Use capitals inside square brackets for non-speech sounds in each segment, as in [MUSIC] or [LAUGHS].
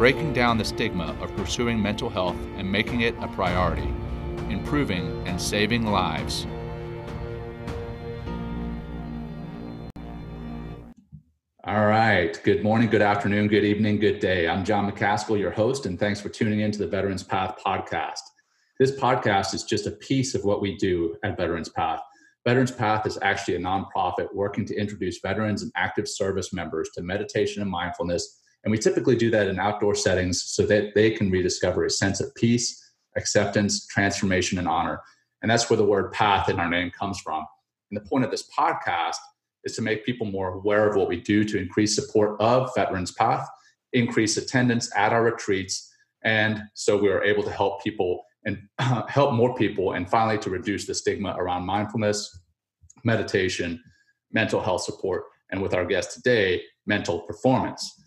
breaking down the stigma of pursuing mental health and making it a priority, improving and saving lives. All right. Good morning, good afternoon, good evening, good day. I'm John McCaskill, your host, and thanks for tuning in to the Veterans Path podcast. This podcast is just a piece of what we do at Veterans Path. Veterans Path is actually a nonprofit working to introduce veterans and active service members to meditation and mindfulness and we typically do that in outdoor settings so that they can rediscover a sense of peace, acceptance, transformation, and honor. And that's where the word path in our name comes from. And the point of this podcast is to make people more aware of what we do to increase support of Veterans Path, increase attendance at our retreats, and so we are able to help people and [CLEARS THROAT] help more people and finally to reduce the stigma around mindfulness, meditation, mental health support, and with our guest today, mental performance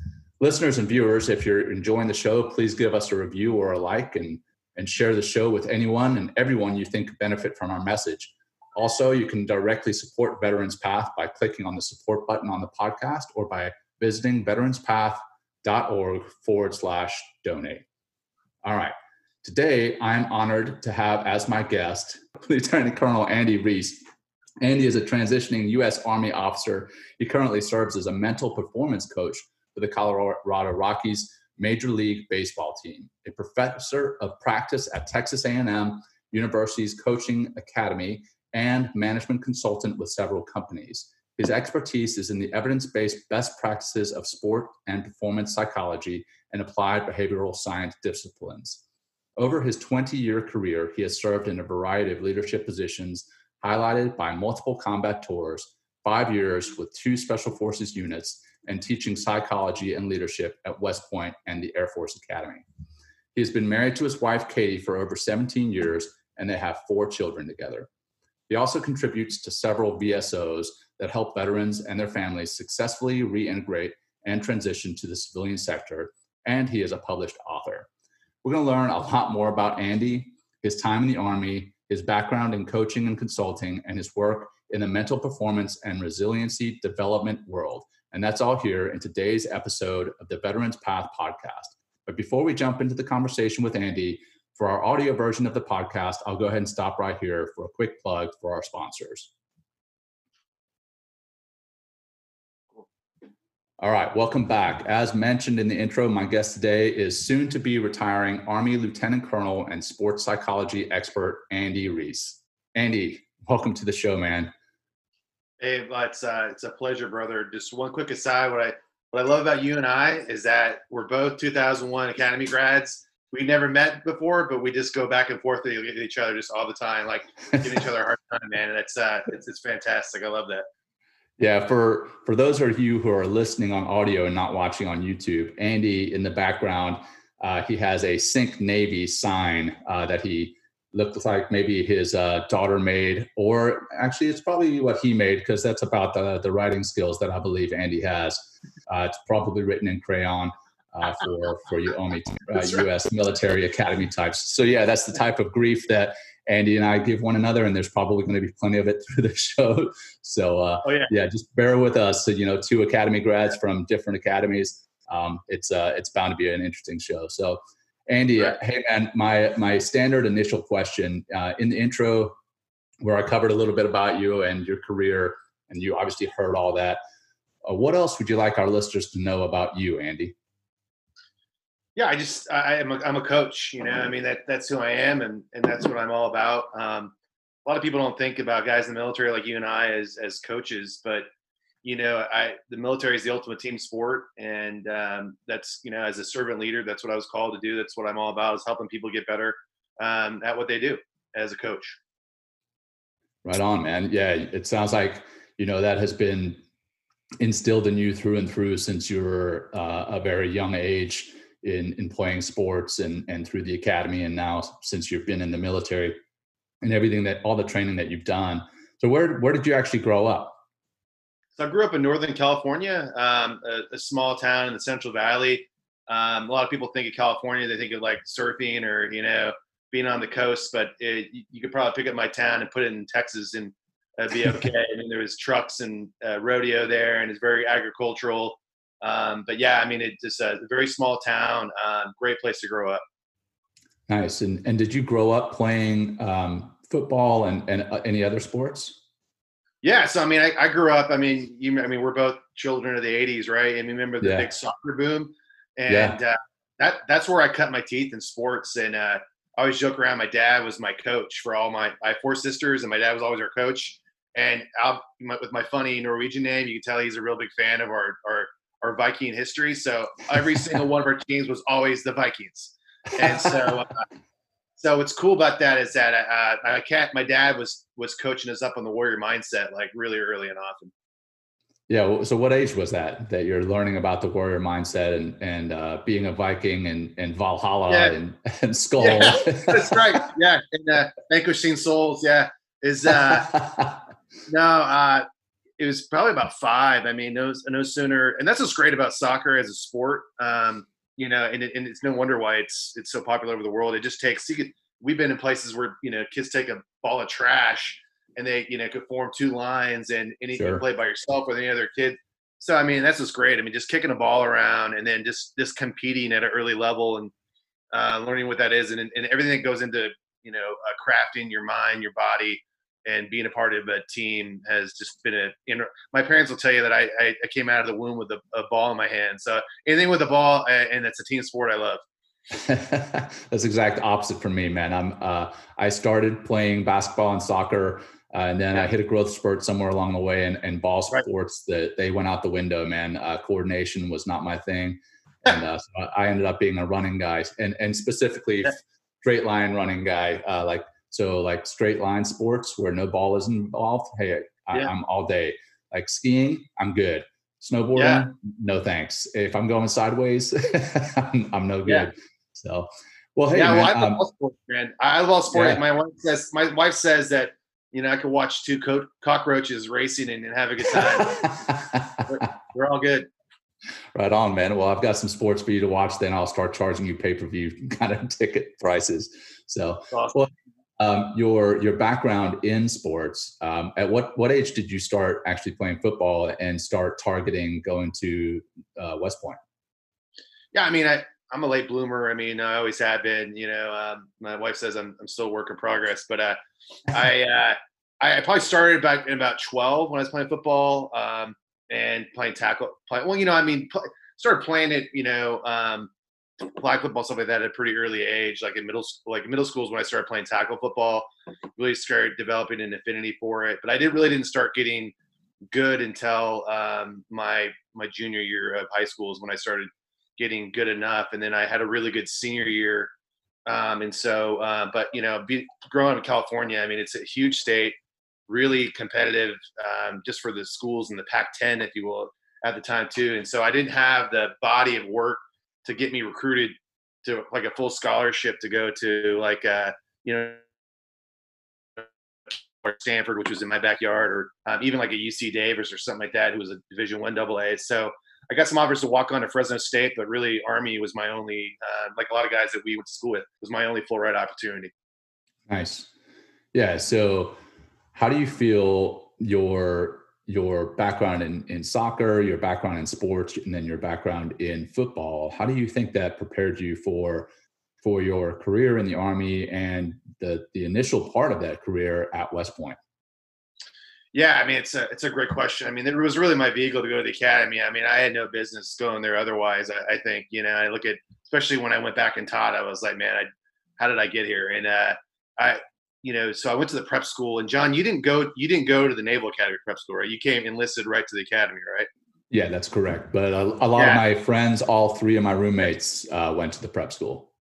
listeners and viewers, if you're enjoying the show, please give us a review or a like and, and share the show with anyone and everyone you think benefit from our message. Also, you can directly support Veterans Path by clicking on the support button on the podcast or by visiting veteranspath.org forward slash donate. All right. Today, I'm honored to have as my guest [LAUGHS] Lieutenant Colonel Andy Reese. Andy is a transitioning U.S. Army officer. He currently serves as a mental performance coach for the Colorado Rockies Major League Baseball team, a professor of practice at Texas A&M University's Coaching Academy, and management consultant with several companies. His expertise is in the evidence-based best practices of sport and performance psychology and applied behavioral science disciplines. Over his 20-year career, he has served in a variety of leadership positions, highlighted by multiple combat tours, five years with two Special Forces units, and teaching psychology and leadership at West Point and the Air Force Academy. He has been married to his wife, Katie, for over 17 years, and they have four children together. He also contributes to several VSOs that help veterans and their families successfully reintegrate and transition to the civilian sector, and he is a published author. We're going to learn a lot more about Andy, his time in the Army, his background in coaching and consulting, and his work in the mental performance and resiliency development world. And that's all here in today's episode of the Veterans Path podcast. But before we jump into the conversation with Andy, for our audio version of the podcast, I'll go ahead and stop right here for a quick plug for our sponsors. All right, welcome back. As mentioned in the intro, my guest today is soon to be retiring Army Lieutenant Colonel and sports psychology expert Andy Reese. Andy, welcome to the show, man. Hey, it's uh, it's a pleasure, brother. Just one quick aside: what I what I love about you and I is that we're both 2001 Academy grads. We never met before, but we just go back and forth with each other just all the time, like giving each other a hard time, man. And it's uh, it's it's fantastic. I love that. Yeah, for for those of you who are listening on audio and not watching on YouTube, Andy in the background, uh, he has a Sink Navy sign uh, that he looked like maybe his uh, daughter made, or actually, it's probably what he made because that's about the the writing skills that I believe Andy has. Uh, it's probably written in crayon uh, for for you only U.S. Military academy types. So yeah, that's the type of grief that Andy and I give one another, and there's probably going to be plenty of it through the [LAUGHS] show. So uh, oh, yeah. yeah, just bear with us. So, you know, two academy grads from different academies. Um, it's uh, it's bound to be an interesting show. So Andy, right. hey man, my my standard initial question uh, in the intro, where I covered a little bit about you and your career, and you obviously heard all that. Uh, what else would you like our listeners to know about you, Andy? Yeah, I just I, am a, I'm a coach. You know, I mean that that's who I am, and and that's what I'm all about. Um, a lot of people don't think about guys in the military like you and I as as coaches, but you know, I the military is the ultimate team sport, and um, that's you know, as a servant leader, that's what I was called to do. That's what I'm all about is helping people get better um, at what they do as a coach. Right on, man. Yeah, it sounds like you know that has been instilled in you through and through since you were uh, a very young age. in in playing sports and and through the academy and now since you've been in the military and everything that all the training that you've done so where where did you actually grow up so i grew up in northern california um, a, a, small town in the central valley um, a lot of people think of california they think of like surfing or you know being on the coast but it, you could probably pick up my town and put it in texas and it'd be [LAUGHS] okay i mean there was trucks and uh, rodeo there and it's very agricultural um, but yeah, I mean, it's just a very small town, um, great place to grow up. Nice. And and did you grow up playing um, football and and uh, any other sports? Yeah. So I mean, I, I, grew up. I mean, you. I mean, we're both children of the '80s, right? And remember the yeah. big soccer boom, and yeah. uh, that that's where I cut my teeth in sports. And uh, I always joke around. My dad was my coach for all my. I have four sisters, and my dad was always our coach. And I'll, with my funny Norwegian name, you can tell he's a real big fan of our our our Viking history. So every [LAUGHS] single one of our teams was always the Vikings. And so, uh, so what's cool about that is that uh, I can't. My dad was was coaching us up on the warrior mindset like really early and often. Yeah. So what age was that that you're learning about the warrior mindset and and uh, being a Viking and and Valhalla yeah. and [LAUGHS] and Skull? Yeah, that's right. Yeah, and uh, vanquishing souls. Yeah, is uh, [LAUGHS] no. Uh, it was probably about five. I mean, no, no sooner, and that's what's great about soccer as a sport. Um, you know, and, it, and it's no wonder why it's it's so popular over the world. It just takes. You could, we've been in places where you know kids take a ball of trash and they you know could form two lines and, and you sure. play by yourself with any other kid. So I mean, that's just great. I mean, just kicking a ball around and then just just competing at an early level and uh, learning what that is and, and everything that goes into you know uh, crafting your mind, your body and being a part of a team has just been a you know my parents will tell you that I, I, I came out of the womb with a, a, ball in my hand. So anything with a ball and it's a team sport I love. [LAUGHS] That's exact opposite for me man. I'm uh, I started playing basketball and soccer uh, and then I hit a growth spurt somewhere along the way and, and ball sports right. that they went out the window man. Uh, coordination was not my thing and uh, so I ended up being a running guy and and specifically straight line running guy uh, like so like straight line sports where no ball is involved, hey, I, am all day. Like skiing, I'm good. Snowboarding, yeah. no thanks. If I'm going sideways, [LAUGHS] I'm, I'm, no good. Yeah. So, well, hey, yeah, man, well, I love um, sports, man. I love all sports. My wife says my wife says that you know I could watch two co- cockroaches racing and, and, have a good time. we're, [LAUGHS] we're all good. Right on, man. Well, I've got some sports for you to watch. Then I'll start charging you pay per view [LAUGHS] kind of ticket prices. So, awesome. well, um, your your background in sports. Um, at what what age did you start actually playing football and start targeting going to uh, West Point? Yeah, I mean, I, I'm a late bloomer. I mean, I always have been. You know, um, my wife says I'm I'm still work in progress, but uh, I [LAUGHS] uh, I probably started back in about 12 when I was playing football um, and playing tackle. Play, well, you know, I mean, started playing it. You know, flag football stuff like that at a pretty early age like in middle school like middle schools when i started playing tackle football really started developing an affinity for it. But i did really didn't start getting good until um, my my junior year of high school is when i started getting good enough. And then i had a really good senior year. Um, and so uh, but you know be, growing in california i mean it's a huge state really competitive um, just for the schools in the pac 10 if you will at the time too. And so i didn't have the body of work to get me recruited to like a full scholarship to go to like uh you know Stanford, which was in my backyard, or um, even like a UC Davis or something like that, who was a Division One Double A. So I got some offers to walk on to Fresno State, but really Army was my only, uh, like a lot of guys that we went to school with, was my only full ride opportunity. Nice, yeah. So how do you feel your your background in, in soccer, your background in sports, and then your background in football, how do you think that prepared you for for your career in the army and the the initial part of that career at West Point? Yeah, I mean it's a it's a great question. I mean it was really my vehicle to go to the academy. I mean I had no business going there otherwise. I, I think you know I look at especially when I went back and taught, I was like, man, I, how did I get here? And uh, I you know, so I went to the prep school. And John, you didn't go. You didn't go to the Naval Academy prep school, right? You came enlisted right to the academy, right? Yeah, that's correct. But a, a lot yeah. of my friends, all three of my roommates, uh, went to the prep school.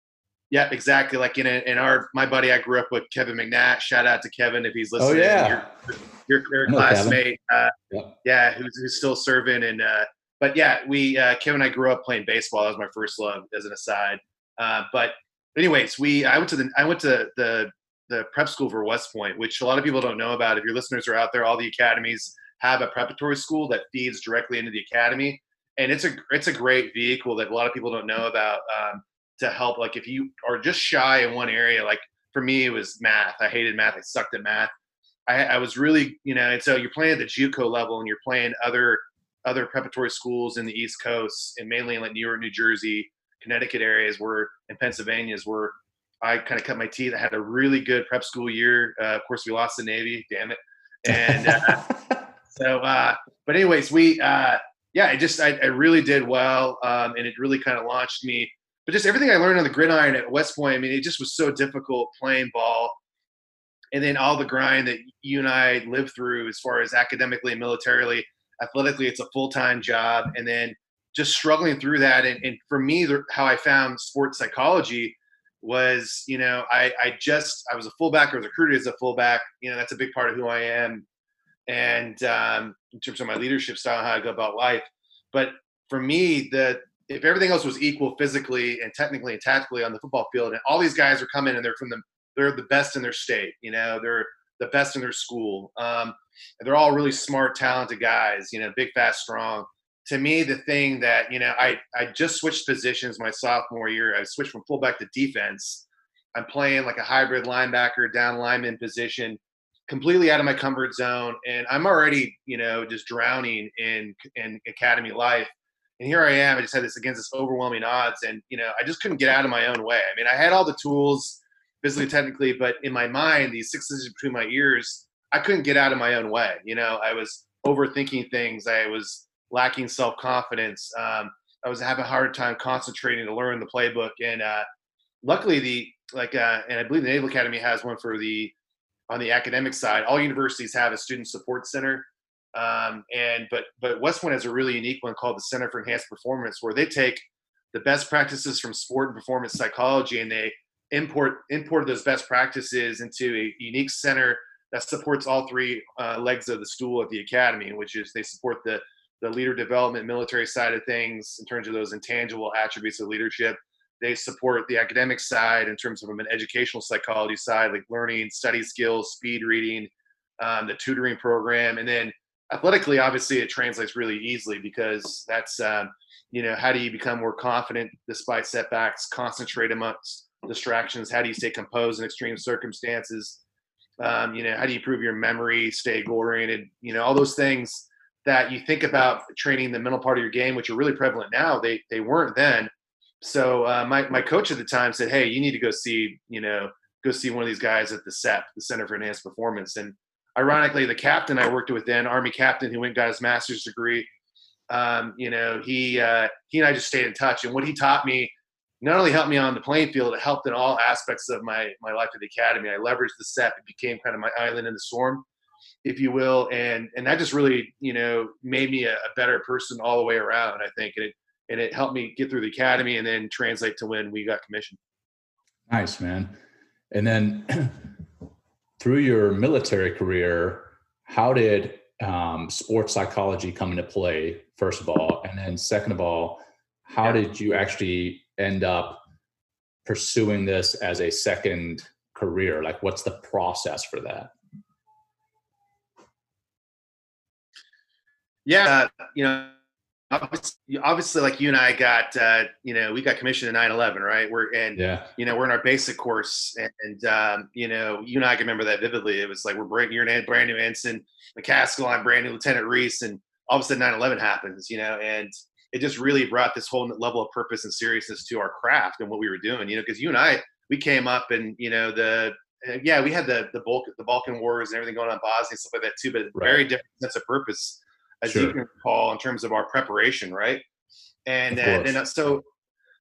Yeah, exactly. Like in a, in our my buddy I grew up with, Kevin McNatt. Shout out to Kevin if he's oh, listening. Oh yeah, your, your, your classmate. Uh, yep. Yeah, who's, who's still serving and. Uh, but yeah, we uh, Kim and I grew up playing baseball. That was my first love, as an aside. Uh, but anyways, we I went to the I went to the the prep school for West Point, which a lot of people don't know about. If your listeners are out there, all the academies have a preparatory school that feeds directly into the academy, and it's a it's a great vehicle that a lot of people don't know about um, to help. Like if you are just shy in one area, like for me it was math. I hated math. I sucked at math. I, I was really you know, and so you're playing at the JUCO level and you're playing other other preparatory schools in the East Coast and mainly in like New York, New Jersey, Connecticut areas where and Pennsylvania's where I kind of cut my teeth. I had a really good prep school year. Uh, of course, we lost the Navy. Damn it. And uh, [LAUGHS] so, uh, but anyways, we uh, yeah, I just I, I really did well, um, and it really kind of launched me. But just everything I learned on the gridiron at West Point, I mean, it just was so difficult playing ball, and then all the grind that you and I lived through as far as academically and militarily athletically it's a full-time job and then just struggling through that and, and for me the, how i found sports psychology was you know I, I just i was a fullback i was recruited as a fullback you know that's a big part of who i am and um, in terms of my leadership style how i go about life but for me the if everything else was equal physically and technically and tactically on the football field and all these guys are coming and they're from the they're the best in their state you know they're the best in their school um, they're all really smart, talented guys. You know, big, fast, strong. To me, the thing that you know, I I just switched positions my sophomore year. I switched from fullback to defense. I'm playing like a hybrid linebacker, down lineman position, completely out of my comfort zone, and I'm already you know just drowning in in academy life. And here I am. I just had this against this overwhelming odds, and you know, I just couldn't get out of my own way. I mean, I had all the tools physically, technically, but in my mind, these six inches between my ears I couldn't get out of my own way. You know, I was overthinking things. I was lacking self confidence. Um, I was having a hard time concentrating to learn the playbook. And uh, luckily, the like, uh, and I believe the Naval Academy has one for the on the academic side. All universities have a student support center. Um, and but but West Point has a really unique one called the Center for Enhanced Performance, where they take the best practices from sport and performance psychology and they import import those best practices into a unique center that supports all three uh, legs of the stool at the academy, which is they support the the leader development, military side of things in terms of those intangible attributes of leadership. They support the academic side in terms of an educational psychology side, like learning, study skills, speed reading, um, the tutoring program, and then athletically, obviously, it translates really easily because that's um, you know how do you become more confident despite setbacks, concentrate amongst distractions, how do you stay composed in extreme circumstances um, you know, how do you improve your memory, stay goal oriented? You know, all those things that you think about training the mental part of your game, which are really prevalent now. They they weren't then. So uh, my my coach at the time said, "Hey, you need to go see you know go see one of these guys at the CEP, the Center for Enhanced Performance." And ironically, the captain I worked with then, Army captain who went got his master's degree, um, you know, he uh, he and I just stayed in touch. And what he taught me not only helped me on the playing field, it helped in all aspects of my my life at the academy. I leveraged the CEP; it became kind of my island in the storm, if you will, and and that just really you know made me a, a better person all the way around. I think, and it and it helped me get through the academy and then translate to when we got commissioned. Nice, man. And then [CLEARS THROAT] through your military career, how did um, sports psychology come into play? First of all, and then second of all, how yeah. did you actually end up pursuing this as a second career? Like, what's the process for that? Yeah, you know, obviously, obviously, like you and I got, uh, you know, we got commissioned in 9/11, right? We're and yeah, you know, we're in our basic course, and, and um, you know, you and I can remember that vividly. It was like we're brand, you're an brand new ensign McCaskill, I'm brand new Lieutenant Reese, and all of a sudden 9/11 happens, you know, and it just really brought this whole level of purpose and seriousness to our craft and what we were doing. You know, because you and I, we came up and you know the uh, yeah we had the the bulk the Balkan Wars and everything going on in Bosnia and stuff like that too, but right. very different sense of purpose as sure. you can recall in terms of our preparation, right? And uh, and uh, so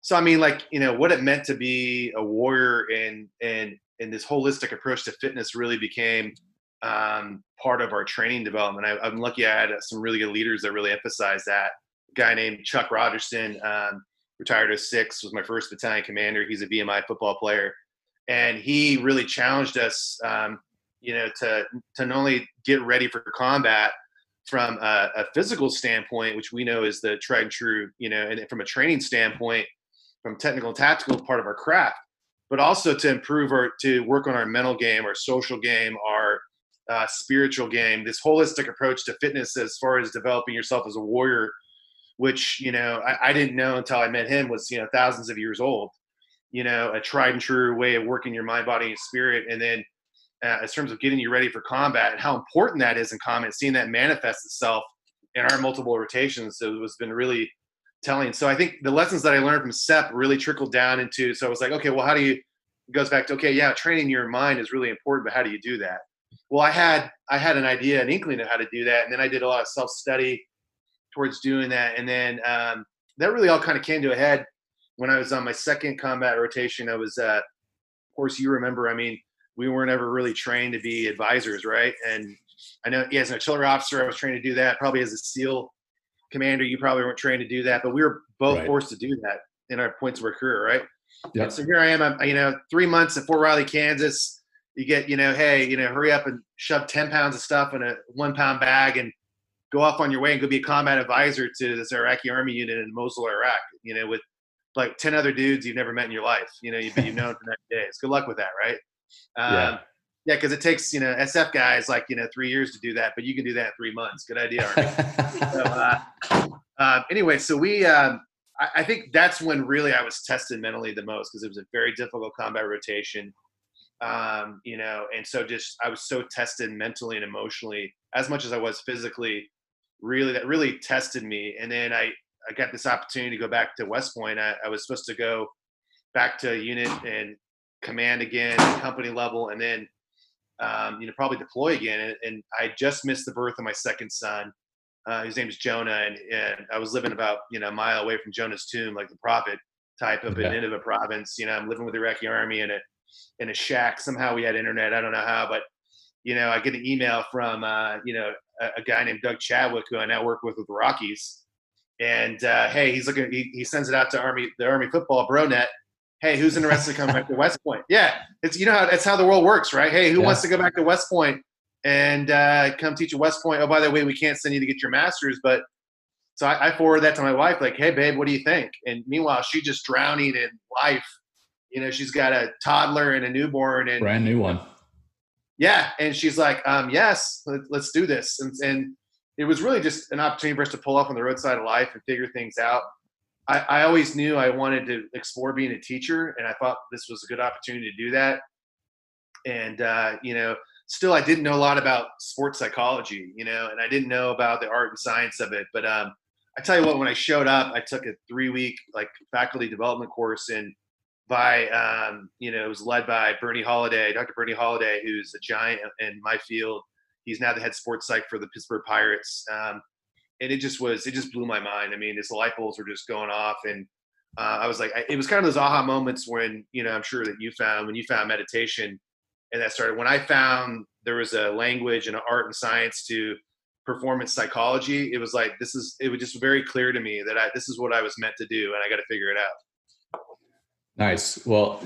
so I mean like you know what it meant to be a warrior and and and this holistic approach to fitness really became um, part of our training development. I, am lucky I had some really good leaders that really emphasized that guy named Chuck Rogerson, um, retired as six, was my first battalion commander. He's a VMI football player, and he really challenged us, um, you know, to to not only get ready for combat, from a, a, physical standpoint, which we know is the tried and true, you know, and from a training standpoint, from technical and tactical part of our craft, but also to improve or to work on our mental game, our social game, our uh, spiritual game, this holistic approach to fitness as far as developing yourself as a warrior, which, you know, I, I didn't know until I met him was, you know, thousands of years old, you know, a tried and true way of working your mind, body, and spirit. And then uh, in terms of getting you ready for combat and how important that is in combat, seeing that manifest itself in our multiple rotations so it has been really telling. So I think the lessons that I learned from CEP really trickled down into. So I was like, okay, well, how do you? It goes back to okay, yeah, training your mind is really important, but how do you do that? Well, I had I had an idea, an inkling of how to do that, and then I did a lot of self study towards doing that, and then um, that really all kind of came to a head when I was on my second combat rotation. I was, uh, of course, you remember. I mean, we weren't ever really trained to be advisors, right? And I know yeah, as an artillery officer, I was trained to do that. Probably as a SEAL commander, you probably weren't trained to do that, but we were both right. forced to do that in our points of our career, right? Yeah. So here I am. I'm, you know, three months at Fort Riley, Kansas. You get, you know, hey, you know, hurry up and shove ten pounds of stuff in a one pound bag and go off on your way and go be a combat advisor to this Iraqi army unit in Mosul, Iraq. You know, with like ten other dudes you've never met in your life. You know, you've, you've known for nine days. Good luck with that, right? Um, yeah. Yeah, because it takes you know SF guys like you know three years to do that, but you can do that in three months. Good idea. [LAUGHS] so, uh, uh, anyway, so we, um, I, I, think that's when really I was tested mentally the most because it was a very difficult combat rotation, um, you know, and so just I was so tested mentally and emotionally as much as I was physically. Really, that really tested me. And then I, I got this opportunity to go back to West Point. I, I was supposed to go back to a unit and command again, company level, and then um, you know probably deploy again. And, and, I just missed the birth of my second son. Uh, his name is Jonah, and, and I was living about you know a mile away from Jonah's tomb, like the prophet type of okay. in Nineveh province. You know, I'm living with the Iraqi army in a in a shack. Somehow we had internet. I don't know how, but you know, I get an email from uh, you know a, a, guy named Doug Chadwick who I now work with with the Rockies, and uh, hey, he's looking. He, he sends it out to Army the Army football BroNet, hey, who's interested in coming back to West Point? Yeah, it's you know how that's how the world works, right? Hey, who yeah. wants to go back to West Point and uh, come teach at West Point? Oh, by the way, we can't send you to get your master's, but so I, I forward that to my wife, like, hey, babe, what do you think? And meanwhile, she's just drowning in life. You know, she's got a toddler and a newborn and brand new one. Yeah, and she's like, um, yes, let, us do this. And, and it was really just an opportunity for us to pull off on the roadside of life and figure things out. I, I always knew I wanted to explore being a teacher, and I thought this was a good opportunity to do that. And uh, you know, still, I didn't know a lot about sports psychology, you know, and I didn't know about the art and science of it. But um, I tell you what, when I showed up, I took a three-week like faculty development course and by um, you know it was led by Bernie Holliday, Dr. Bernie Holliday, who's a giant in my field. He's now the head sports psych for the Pittsburgh Pirates. Um, and it just was it just blew my mind. I mean, his light bulbs were just going off, and uh, I was like, I, it was kind of those aha moments when you know I'm sure that you found when you found meditation, and that started when I found there was a language and an art and science to performance psychology. It was like this is it was just very clear to me that I this is what I was meant to do, and I got to figure it out. Nice. Well,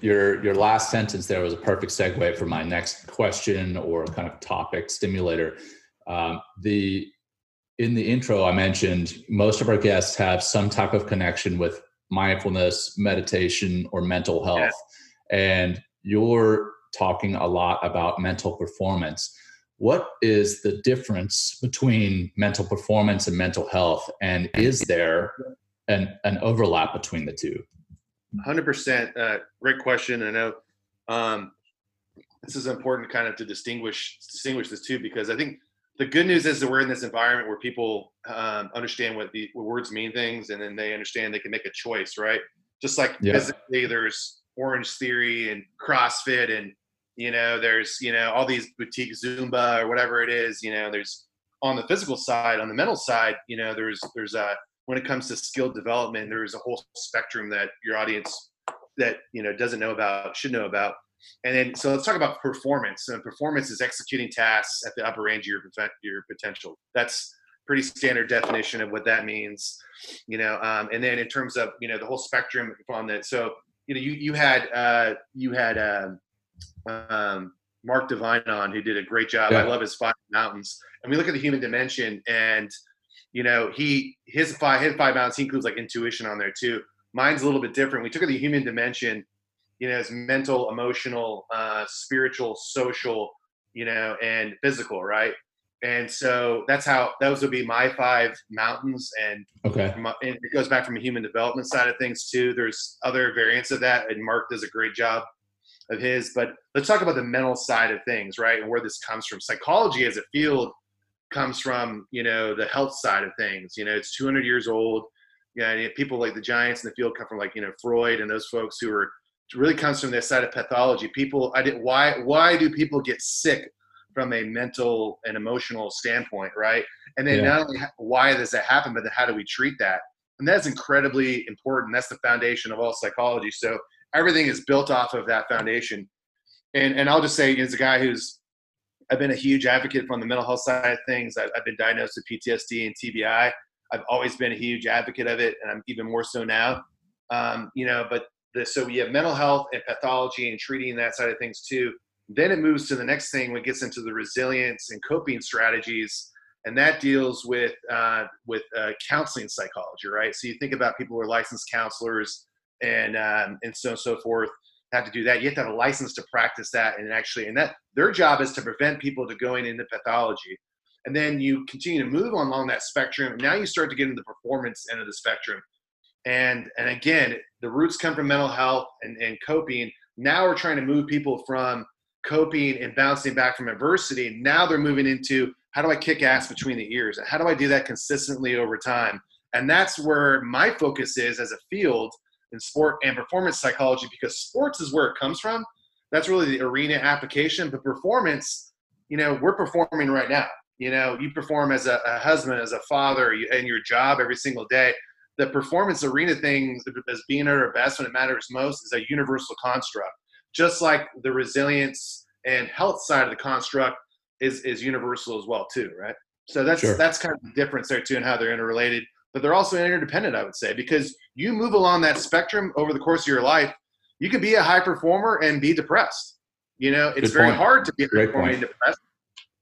your your last sentence there was a perfect segue for my next question or kind of topic stimulator. Um, the in the intro, I mentioned most of our guests have some type of connection with mindfulness, meditation, or mental health. And you're talking a lot about mental performance. What is the difference between mental performance and mental health? And is there an, an overlap between the two? 100%. Uh, great question. I know um, this is important kind of to distinguish distinguish this too, because I think the good news is that we're in this environment where people um, understand what the what words mean things, and then they understand they can make a choice, right? Just like yeah. physically, there's Orange Theory and CrossFit, and you know, there's you know all these boutique Zumba or whatever it is. You know, there's on the physical side, on the mental side, you know, there's there's a when it comes to skill development, there's a whole spectrum that your audience that you know doesn't know about should know about and then, so let's talk about performance. And performance is executing tasks at the upper range of your your potential. That's pretty standard definition of what that means, you know. Um, and then in terms of you know the whole spectrum on that, so you know you you had uh, you had uh, um, Mark Divine on, who did a great job. Yeah. I love his five mountains. And we look at the human dimension, and you know, he his five his five mountains he includes like intuition on there too. Mine's a little bit different. We took the human dimension, you know, as mental, emotional, uh, spiritual, social, you know, and physical, right? And so that's how those would be my five mountains. And okay, my, and it goes back from a human development side of things too. There's other variants of that, and Mark does a great job of his. But let's talk about the mental side of things, right? And where this comes from. Psychology as a field comes from, you know, the health side of things. You know, it's 200 years old. Yeah, people like the giants in the field come from like you know Freud and those folks who are really comes from this side of pathology. People, I did why why do people get sick from a mental and emotional standpoint, right? And then yeah. not only why does that happen, but then how do we treat that? And that's incredibly important. That's the foundation of all psychology. So everything is built off of that foundation. And and I'll just say, as a guy who's I've been a huge advocate from the mental health side of things. I've, I've been diagnosed with PTSD and TBI. I've always been a huge advocate of it, and I'm even more so now. Um, you know, but the, so we have mental health and pathology and treating that side of things too. Then it moves to the next thing when it gets into the resilience and coping strategies, and that deals with uh, with uh, counseling psychology, right? So you think about people who are licensed counselors and um, and so on and so forth have to do that. You have to have a license to practice that, and actually, and that their job is to prevent people to going into pathology. And then you continue to move along that spectrum. Now you start to get into the performance end of the spectrum. And and again, the roots come from mental health and, and coping. Now we're trying to move people from coping and bouncing back from adversity. Now they're moving into how do I kick ass between the ears? And how do I do that consistently over time? And that's where my focus is as a field in sport and performance psychology because sports is where it comes from. That's really the arena application. But performance, you know, we're performing right now. You know, you perform as a, a husband, as a father, you, and your job every single day. The performance arena thing, as being at our best when it matters most, is a universal construct. Just like the resilience and health side of the construct is is universal as well too, right? So that's sure. that's kind of the difference there too, and how they're interrelated but they're also interdependent, I would say, because you move along that spectrum over the course of your life. You could be a high performer and be depressed. You know, it's Good very point. hard to be a Great performer and depressed.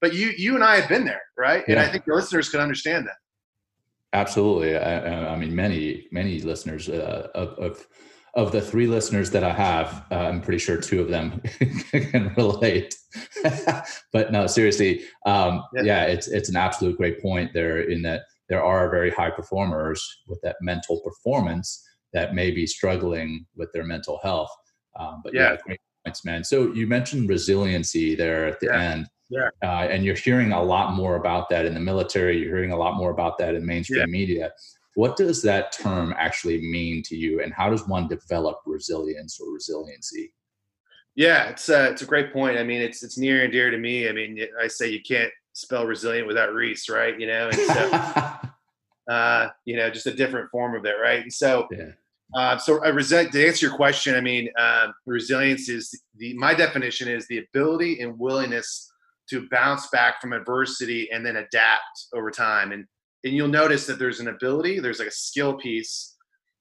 But you, you and I have been there, right? Yeah. And I think the listeners can understand that. Absolutely. I, I mean, many, many listeners uh, of, of of the three listeners that I have, uh, I'm pretty sure two of them [LAUGHS] can relate. [LAUGHS] but no, seriously, um, yeah. yeah, it's it's an absolute great point there in that there are very high performers with that mental performance that may be struggling with their mental health. Um, but yeah. yeah, great points, man. So you mentioned resiliency there at the yeah. end. Yeah. Uh, and you're hearing a lot more about that in the military. You're hearing a lot more about that in mainstream yeah. media. What does that term actually mean to you, and how does one develop resilience or resiliency? Yeah, it's a, uh, it's a great point. I mean, it's it's near and dear to me. I mean, I say you can't spell resilient without Reese, right? You know, and so, [LAUGHS] uh, you know, just a different form of it, right? And so, yeah. uh, so I resent to answer your question. I mean, uh, resilience is the my definition is the ability and willingness to bounce back from adversity and then adapt over time. And and you'll notice that there's an ability, there's like a skill piece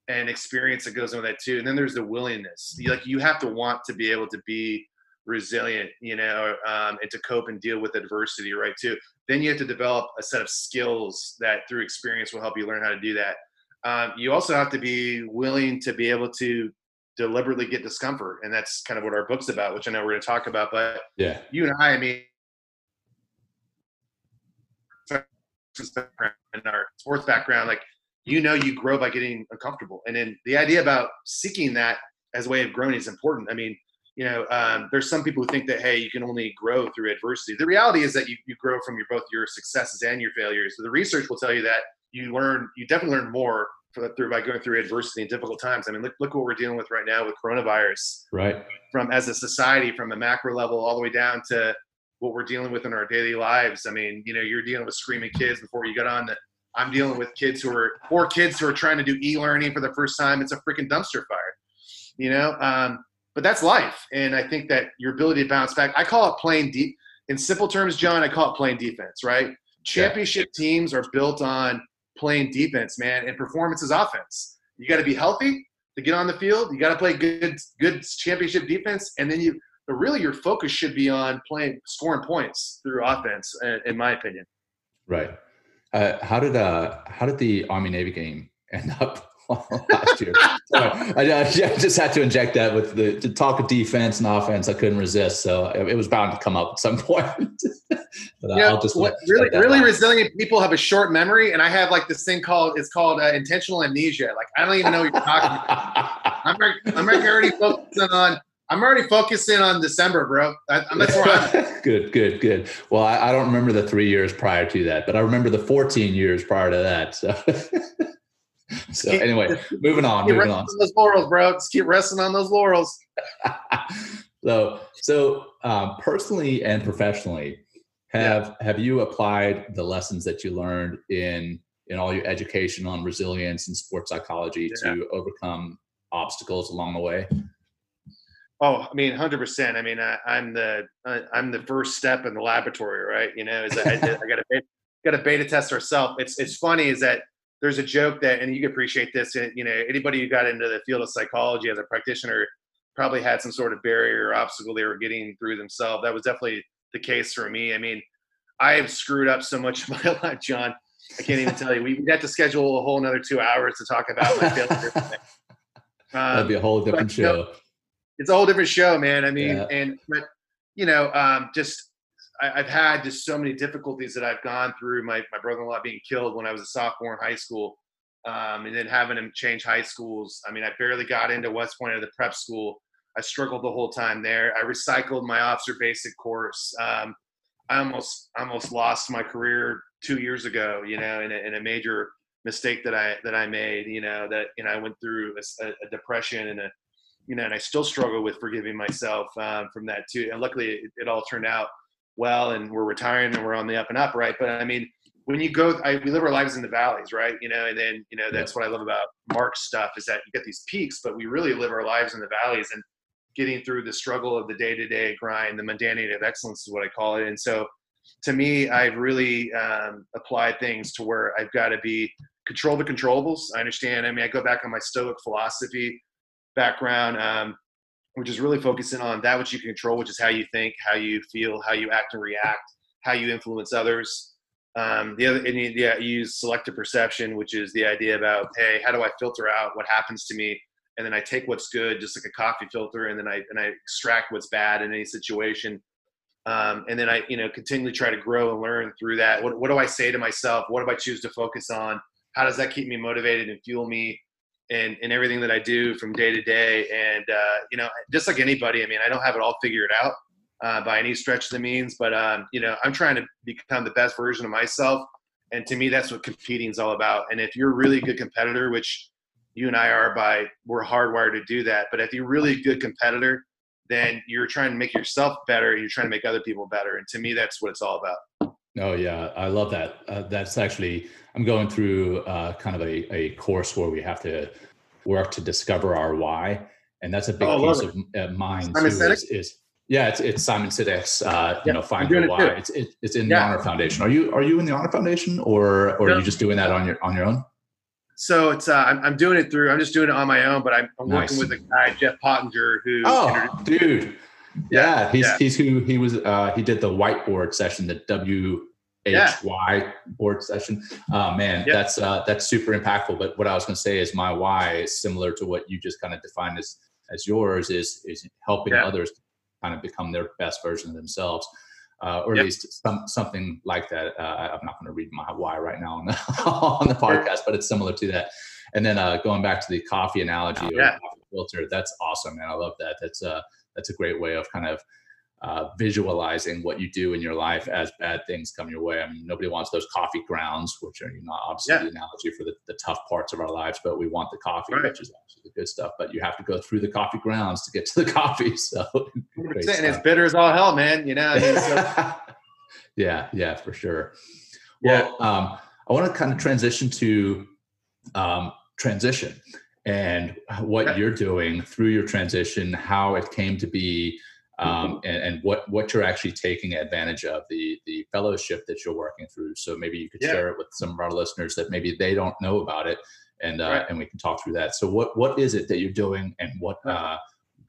and experience that goes in with that too. And then there's the willingness. You, like you have to want to be able to be resilient, you know, um, and to cope and deal with adversity, right? Too. Then you have to develop a set of skills that through experience will help you learn how to do that. Um, you also have to be willing to be able to deliberately get discomfort, and that's kind of what our book's about, which I know we're going to talk about. But yeah, you and I, I mean, in our sports background, like you know, you grow by getting uncomfortable, and then the idea about seeking that as a way of growing is important. I mean, you know, um, there's some people who think that hey, you can only grow through adversity. The reality is that you, you grow from your both your successes and your failures. So the research will tell you that you learn, you definitely learn more through by going through adversity and difficult times. I mean, look look what we're dealing with right now with coronavirus. Right. From as a society, from a macro level, all the way down to what we're dealing with in our daily lives. I mean, you know, you're dealing with screaming kids before you got on. The, I'm dealing with kids who are poor kids who are trying to do e-learning for the first time. It's a freaking dumpster fire. You know, um, but that's life. And I think that your ability to bounce back, I call it playing deep. In simple terms, John, I call it playing defense, right? Championship yeah. teams are built on playing defense, man, and performance is offense. You got to be healthy to get on the field. You got to play good, good championship defense, and then you but really your focus should be on playing scoring points through offense in my opinion right uh, how did uh how did the army navy game end up [LAUGHS] last year. I, I, just had to inject that with the to talk of defense and offense. I couldn't resist, so it, it was bound to come up at some [LAUGHS] point. but yeah, I'll just let, really, really resilient people have a short memory, and I have like this thing called it's called uh, intentional amnesia. Like I don't even know what you're talking about. [LAUGHS] I'm, I'm already focusing on. I'm already focusing on December, bro. I, that's where I'm. [LAUGHS] good, good, good. Well, I, I don't remember the three years prior to that, but I remember the 14 years prior to that. So. [LAUGHS] so anyway, moving on. Moving on. on. Those laurels, bro. Just keep resting on those laurels. [LAUGHS] so, so um, personally and professionally, have yeah. have you applied the lessons that you learned in in all your education on resilience and sports psychology yeah. to overcome obstacles along the way? Oh, I mean, hundred percent. I mean, I, am the I, am the first step in the laboratory, right? You know, is I, I got to got to beta test ourselves. It's it's funny is that there's a joke that, and you can appreciate this, uh, you know, anybody who got into the field of psychology as a practitioner probably had some sort of barrier or obstacle they were getting through themselves. That was definitely the case for me. I mean, I have screwed up so much [LAUGHS] in my life, John. I can't even tell you. We had to schedule a whole another two hours to talk about my failure. Um, [LAUGHS] That'd be a whole different show. You know, it's a whole different show, man. I mean, yeah. and but you know, um, just I, have had just so many difficulties that I've gone through. My my brother-in-law being killed when I was a sophomore in high school, um, and then having him change high schools. I mean, I barely got into West Point or the prep school. I struggled the whole time there. I recycled my officer basic course. Um, I almost almost lost my career two years ago. You know, in a, in a major mistake that I that I made. You know that you know I went through a, a depression and a you know, and I still struggle with forgiving myself um, from that too. And luckily, it, it all turned out well and we're retiring and we're on the up and up, right? But I mean, when you go, I, we live our lives in the valleys, right? You know, and then you know that's what I love about Mark's stuff is that you get these peaks, but we really live our lives in the valleys and getting through the struggle of the day-to-day grind, the mundanity of excellence is what I call it. And so, to me, I've really um, applied things to where I've got to be control the controllables. I understand. I mean, I go back on my Stoic philosophy background. Um, which is really focusing on that which you can control, which is how you think, how you feel, how you act and react, how you influence others. Um, the other, and you, yeah, you use selective perception, which is the idea about, hey, how do I filter out what happens to me, and then I take what's good, just like a coffee filter, and then I and I extract what's bad in any situation, um, and then I, you know, continually try to grow and learn through that. What, what do I say to myself? What do I choose to focus on? How does that keep me motivated and fuel me? In, in everything that I do from day to day. And, uh, you know, just like anybody, I mean, I don't have it all figured out uh, by any stretch of the means, but, um, you know, I'm trying to become the best version of myself. And to me, that's what competing is all about. And if you're a really good competitor, which you and I are by, we're hardwired to do that. But if you're really a good competitor, then you're trying to make yourself better. You're trying to make other people better. And to me, that's what it's all about. Oh yeah, I love that. Uh, that's actually I'm going through uh, kind of a, a course where we have to work to discover our why, and that's a big oh, piece of uh, mine too. Is, is, yeah, it's, it's Simon Sinek's uh, you know find your why. It it's it, it's in yeah. the Honor Foundation. Are you are you in the Honor Foundation or or no. are you just doing that on your on your own? So it's uh, I'm, I'm doing it through. I'm just doing it on my own, but I'm, I'm nice. working with a guy Jeff Pottinger who. Oh, dude yeah, he's yeah. he's who he was. Uh, he did the whiteboard session, the W H Y board session. Oh man, that's uh, that's super impactful. But what I was going to say is my why is similar to what you just kind of defined as as yours is is helping yeah. others kind of become their best version of themselves. Uh, or at yep. least some, something like that. Uh, I'm not going to read my why right now on the [LAUGHS] on the podcast, but it's similar to that. And then uh, going back to the coffee analogy or yeah. coffee filter, that's awesome, man. I love that. That's uh, that's a great way of kind of uh, visualizing what you do in your life as bad things come your way. I mean, nobody wants those coffee grounds, which are you know obviously yeah. the analogy for the, the tough parts of our lives, but we want the coffee, right. which is actually the good stuff. But you have to go through the coffee grounds to get to the [LAUGHS] coffee. So [LAUGHS] and it's bitter as all hell, man. You know. I mean, so. [LAUGHS] yeah, yeah, for sure. Well, yeah. um, I want to kind of transition to um, transition and what you're doing through your transition, how it came to be, um, mm-hmm. and, and, what what you're actually taking advantage of the the fellowship that you're working through. So maybe you could yeah. share it with some of our listeners that maybe they don't know about it, and uh, right. and we can talk through that. So what what is it that you're doing, and what uh,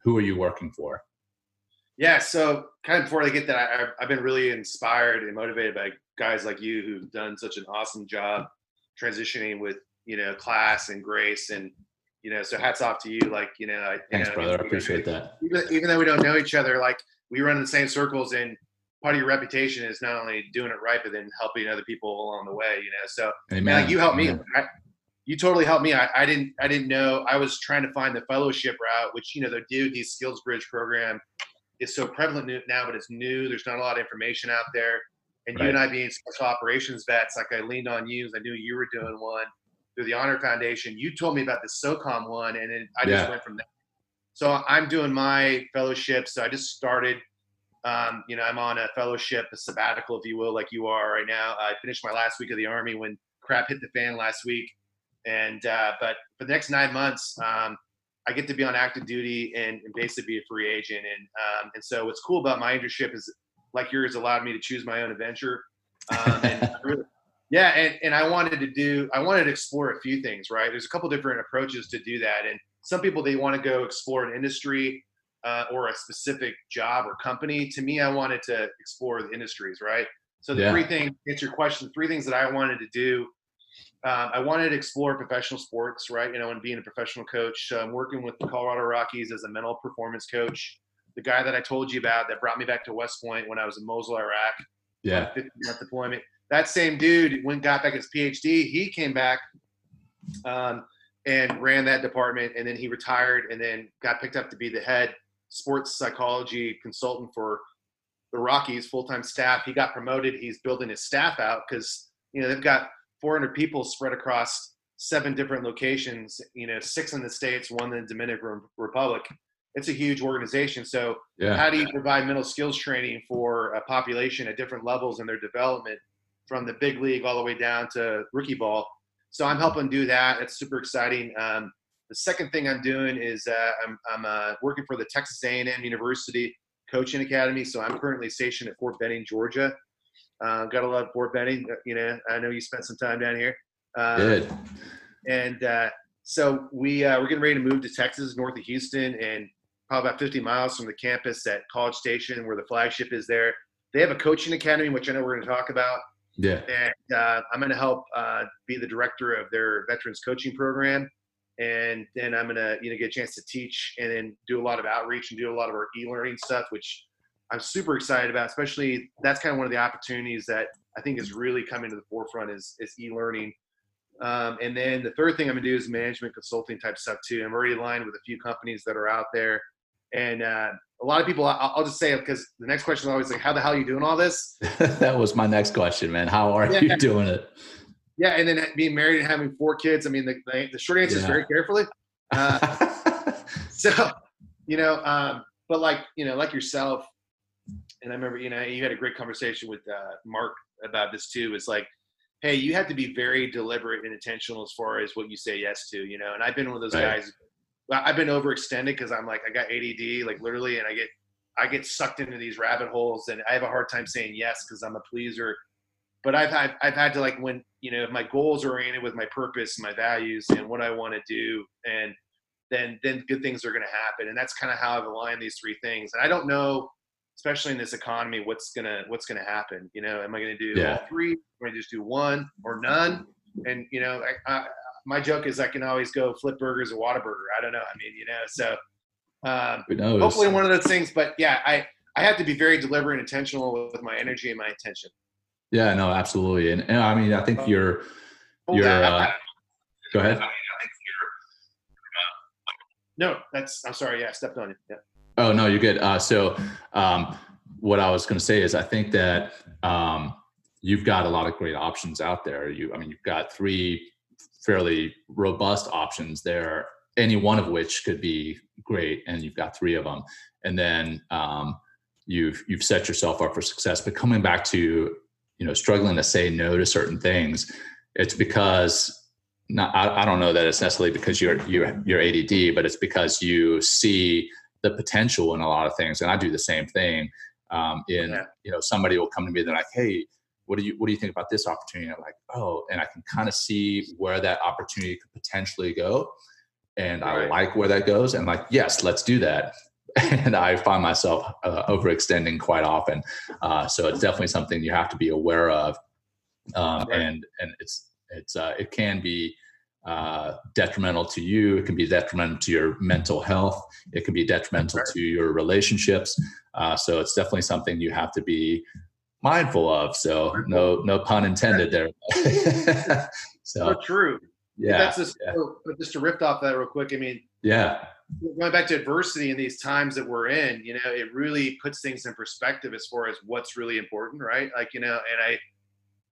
who are you working for? Yeah. So kind of before I get that, I, I've been really inspired and motivated by guys like you who've done such an awesome job transitioning with you know class and grace and you know so hats off to you like you know I, thanks you know, brother. I appreciate that. even, even though we don't know each other like we run in the same circles and part of your reputation is not only doing it right but then helping other people along the way you know so man, like you helped me. I, you totally helped me. I, I didn't i didn't know. I was trying to find the fellowship route which you know the these skills bridge program is so prevalent now but it's new. There's not a lot of information out there. And right. you and I being special operations vets, like I leaned on you, I knew you were doing one through the Honor Foundation. You told me about the SOCOM one, and then I just yeah. went from there. So I'm doing my fellowship. So I just started. Um, you know, I'm on a fellowship, a sabbatical, if you will, like you are right now. I finished my last week of the army when crap hit the fan last week, and uh, but for the next nine months, um, I get to be on active duty and, and basically be a free agent. And um, and so what's cool about my internship is like yours allowed me to choose my own adventure. Um, and [LAUGHS] really, yeah, and, and I wanted to do, I wanted to explore a few things, right? There's a couple different approaches to do that. And some people, they want to go explore an industry uh, or a specific job or company. To me, I wanted to explore the industries, right? So the yeah. three things, answer your question, three things that I wanted to do. Um, I wanted to explore professional sports, right? You know, and being a professional coach. I'm working with the Colorado Rockies as a mental performance coach the guy that I told you about that brought me back to West Point when I was in Mosul, Iraq. Yeah. 50 month deployment. That same dude went got back his PhD. He came back um, and ran that department, and then he retired, and then got picked up to be the head sports psychology consultant for the Rockies, full time staff. He got promoted. He's building his staff out because you know they've got 400 people spread across seven different locations. You know, six in the states, one in the Dominican Republic it's a huge organization. So yeah. how do you provide mental skills training for a population at different levels in their development from the big league all the way down to rookie ball? So I'm helping do that. It's super exciting. Um, the second thing I'm doing is uh, I'm, I'm uh, working for the Texas A&M University Coaching Academy. So I'm currently stationed at Fort Benning, Georgia. Uh, got to love Fort Benning. You know, I know you spent some time down here. Um, Good. And uh, so we uh, we're getting ready to move to Texas, north of Houston, and probably about 50 miles from the campus at College Station, where the flagship is there. They have a coaching academy, which I know we're going to talk about. Yeah. And uh, I'm going to help uh, be the director of their veterans coaching program. And then I'm going to, you know, get a chance to teach and then do a lot of outreach and do a lot of our e-learning stuff, which I'm super excited about. Especially that's kind of one of the opportunities that I think is really coming to the forefront is, is e-learning. Um, and then the third thing I'm gonna do is management consulting type stuff too. I'm already aligned with a few companies that are out there and uh, a lot of people, I'll, just say it because the next question is always like, how the hell are you doing all this? [LAUGHS] that was my next question, man. How are yeah. you doing it? Yeah. And then being married and having four kids. I mean, the, the short answer yeah. is very carefully. [LAUGHS] Uh, so, you know, um, but like, you know, like yourself, and I remember, you know, you had a great conversation with uh, Mark about this too. It's like, hey, you have to be very deliberate and intentional as far as what you say yes to, you know. And I've been one of those right. guys I've been overextended because I'm like I got ADD like literally, and I get I get sucked into these rabbit holes, and I have a hard time saying yes because I'm a pleaser. But I've had I've had to like when you know if my goals are oriented with my purpose, my values, and what I want to do, and then then good things are going to happen, and that's kind of how I've aligned these three things. And I don't know, especially in this economy, what's gonna what's gonna happen. You know, am I going to do yeah. all three? Am I just do one or none? And you know, I, I, my joke is I can always go flip burgers or Whataburger. I don't know. I mean, you know, so um, hopefully one of those things. But yeah, I I have to be very deliberate and intentional with my energy and my attention. Yeah, no, absolutely. And, and I mean, I think you're you're. Uh, go ahead. No, that's. I'm sorry. Yeah, I stepped on you. Yeah. Oh no, you're good. Uh, so, um, what I was going to say is, I think that um, you've got a lot of great options out there. You, I mean, you've got three fairly robust options there, any one of which could be great, and you've got three of them, and then um, you've you've set yourself up for success. But coming back to you know struggling to say no to certain things, it's because not, I, I don't know that it's necessarily because you're you're you're ADD, but it's because you see the potential in a lot of things, and I do the same thing. Um, in yeah. you know somebody will come to me, they're like, hey what do you what do you think about this opportunity? And I'm like, oh, and I can kind of see where that opportunity could potentially go. And right. I like where that goes. And like, yes, let's do that. [LAUGHS] and I find myself uh, overextending quite often. Uh, so it's definitely something you have to be aware of, um, right. and and it's it's uh, it can be uh, detrimental to you. It can be detrimental to your mental health. It can be detrimental to your relationships. Uh, so it's definitely something you have to be mindful of. So no no pun intended there. [LAUGHS] so, true. Yeah. That's just yeah. just to riff off that real quick. I mean, yeah. Going back to adversity in these times that we're in, you know, it really puts things in perspective as far as what's really important, right? Like, you know, and I